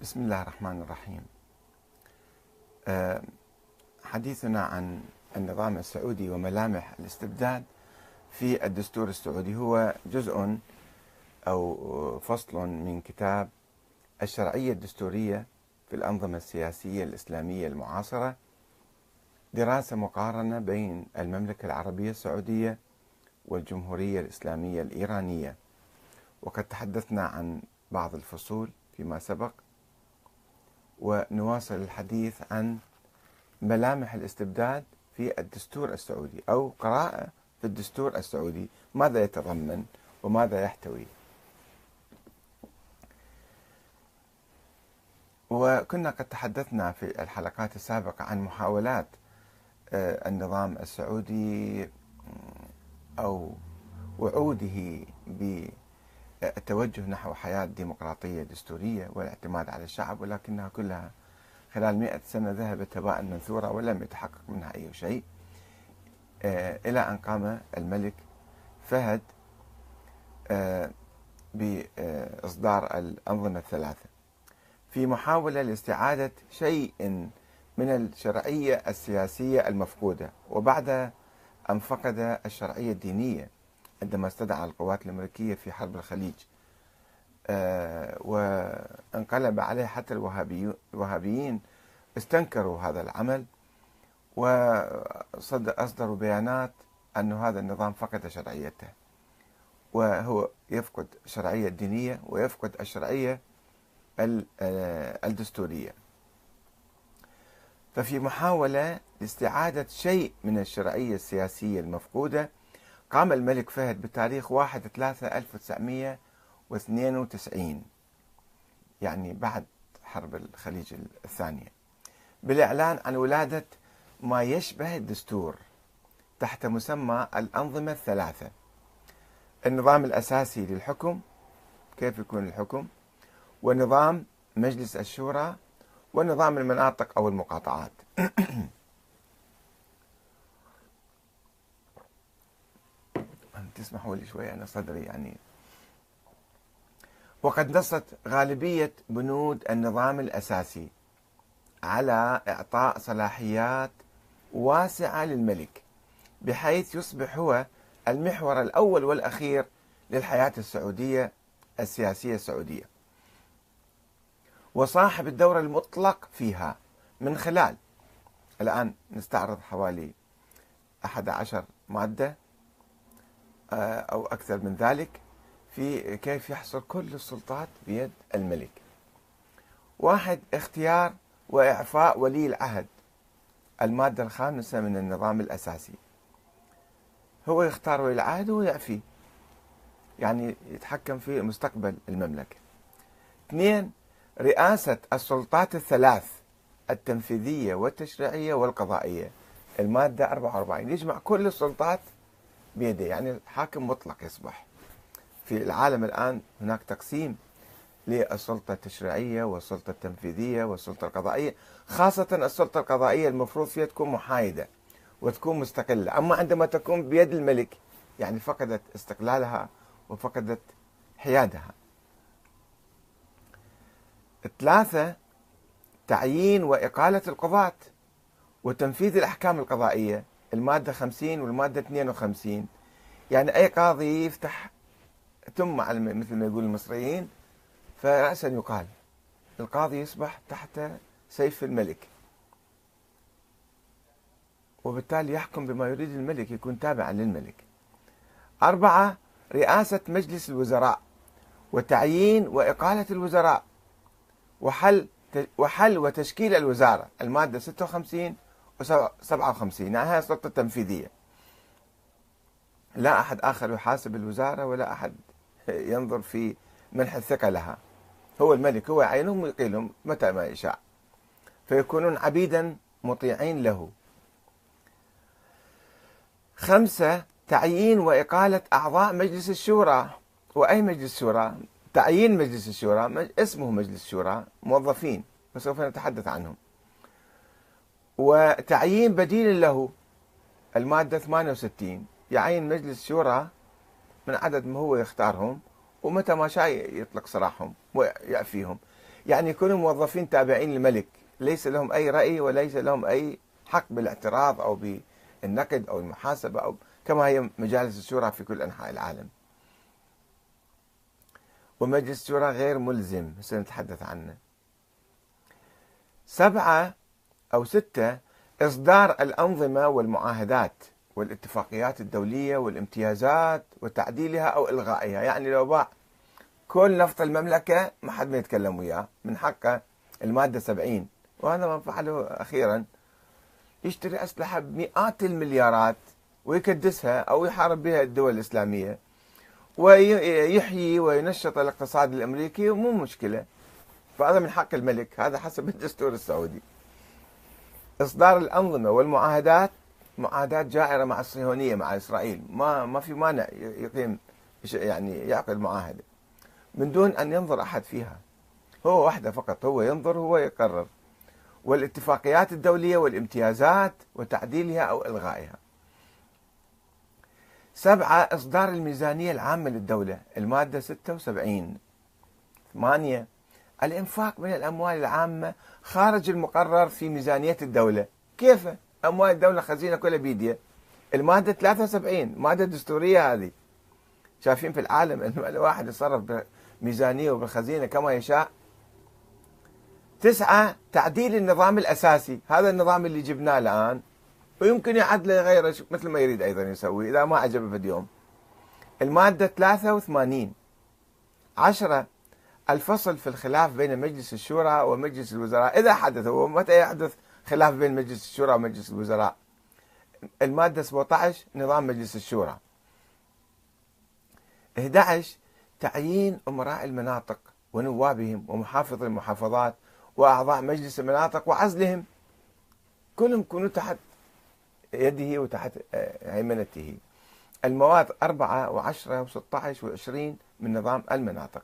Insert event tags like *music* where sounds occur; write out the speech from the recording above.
بسم الله الرحمن الرحيم. آه، حديثنا عن النظام السعودي وملامح الاستبداد في الدستور السعودي هو جزء أو فصل من كتاب الشرعية الدستورية في الأنظمة السياسية الإسلامية المعاصرة دراسة مقارنة بين المملكة العربية السعودية والجمهورية الإسلامية الإيرانية. وقد تحدثنا عن بعض الفصول فيما سبق. ونواصل الحديث عن ملامح الاستبداد في الدستور السعودي أو قراءة في الدستور السعودي. ماذا يتضمن وماذا يحتوي؟ وكنا قد تحدثنا في الحلقات السابقة عن محاولات آه، النظام السعودي أو وعوده ب التوجه نحو حياة ديمقراطية دستورية والاعتماد على الشعب ولكنها كلها خلال مئة سنة ذهبت هباء منثورا ولم يتحقق منها أي شيء. آه، إلى أن قام الملك فهد آه، بإصدار الأنظمة الثلاثة. في محاولة لاستعادة شيء من الشرعية السياسية المفقودة وبعد أن فقد الشرعية الدينية. عندما استدعى القوات الأمريكية في حرب الخليج. آه، وانقلب عليه حتى الوهابيين استنكروا هذا العمل وأصدروا بيانات أن هذا النظام فقد شرعيته. وهو يفقد الشرعية الدينية ويفقد الشرعية آه، الدستورية. ففي محاولة لاستعادة شيء من الشرعية السياسية المفقودة قام الملك فهد بتاريخ 1 3 1992 يعني بعد حرب الخليج الثانية بالإعلان عن ولادة ما يشبه الدستور تحت مسمى الأنظمة الثلاثة. النظام الأساسي للحكم كيف يكون الحكم؟ ونظام مجلس الشورى ونظام المناطق أو المقاطعات. *clears throat* تسمحوا لي شوي أنا صدري يعني. وقد نصت غالبية بنود النظام الأساسي على إعطاء صلاحيات واسعة للملك بحيث يصبح هو المحور الأول والأخير للحياة السعودية السياسية السعودية. وصاحب الدور المطلق فيها من خلال الآن نستعرض حوالي 11 مادة أو أكثر من ذلك في كيف يحصل كل السلطات بيد الملك. واحد اختيار وإعفاء ولي العهد. المادة الخامسة من النظام الأساسي. هو يختار ولي العهد ويعفيه يعني يتحكم في مستقبل المملكة. اثنين رئاسة السلطات الثلاث التنفيذية والتشريعية والقضائية. المادة 44 يجمع كل السلطات بيده يعني الحاكم مطلق يصبح. في العالم الآن هناك تقسيم للسلطة التشريعية والسلطة التنفيذية والسلطة القضائية. خاصة السلطة القضائية المفروض فيها تكون محايدة وتكون مستقلة. أما عندما تكون بيد الملك يعني فقدت استقلالها وفقدت حيادها. ثلاثة تعيين وإقالة القضاة وتنفيذ الأحكام القضائية. المادة 50 والمادة 52 يعني أي قاضي يفتح تم على مثل ما يقول المصريين فرأسا يقال القاضي يصبح تحت سيف الملك. وبالتالي يحكم بما يريد الملك يكون تابعا للملك. أربعة رئاسة مجلس الوزراء وتعيين وإقالة الوزراء وحل وحل وتشكيل الوزارة. المادة 56 و57 يعني هاي السلطة التنفيذية. لا أحد آخر يحاسب الوزارة ولا أحد ينظر في منح الثقة لها. هو الملك هو يعينهم ويقيلهم متى ما يشاء. فيكونون عبيدا مطيعين له. خمسة تعيين وإقالة أعضاء مجلس الشورى. وأي مجلس شورى؟ تعيين مجلس الشورى اسمه مجلس الشورى موظفين. وسوف نتحدث عنهم. وتعيين بديل له. المادة 68 يعين مجلس شورى من عدد ما هو يختارهم ومتى ما شاء يطلق سراحهم ويعفيهم يعني يكونوا موظفين تابعين للملك. ليس لهم أي رأي وليس لهم أي حق بالاعتراض أو بالنقد أو المحاسبة أو كما هي مجالس الشورى في كل أنحاء العالم. ومجلس الشورى غير ملزم. سنتحدث عنه. سبعة أو ستة إصدار الأنظمة والمعاهدات والاتفاقيات الدولية والامتيازات وتعديلها أو إلغائها. يعني لو باع كل نفط المملكة ما حد ما يتكلم وياه من حقه المادة 70 وهذا ما فعله أخيرا. يشتري أسلحة بمئات المليارات ويكدسها أو يحارب بها الدول الإسلامية ويحيي وينشط الاقتصاد الأمريكي مو مشكلة. فهذا من حق الملك هذا حسب الدستور السعودي. إصدار الأنظمة والمعاهدات معاهدات جائرة مع الصهيونية مع إسرائيل. ما ما في مانع يقيم يعني يعقد معاهدة. من دون أن ينظر أحد فيها. هو وحده فقط هو ينظر هو يقرر. والاتفاقيات الدولية والامتيازات وتعديلها أو إلغائها. سبعة إصدار الميزانية العامة للدولة. المادة 76 ثمانية الإنفاق من الأموال العامة خارج المقرر في ميزانية الدولة. كيف؟ أموال الدولة خزينة كلها بيديا المادة 73 مادة دستورية هذه. شايفين في العالم أن الواحد يتصرف بميزانية وبالخزينة كما يشاء. تسعة تعديل النظام الأساسي. هذا النظام اللي جبناه الآن. ويمكن يعدله غيره مثل ما يريد أيضا يسوي إذا ما عجبه في اليوم. المادة 83 عشرة الفصل في الخلاف بين مجلس الشورى ومجلس الوزراء. إذا حدث هو متى يحدث خلاف بين مجلس الشورى ومجلس الوزراء؟ المادة 17 نظام مجلس الشورى. 11 تعيين أمراء المناطق ونوابهم ومحافظ المحافظات وأعضاء مجلس المناطق وعزلهم. كلهم يكونوا تحت يده وتحت آه، هيمنته. المواد أربعة وعشرة وستة عشر وعشرين من نظام المناطق.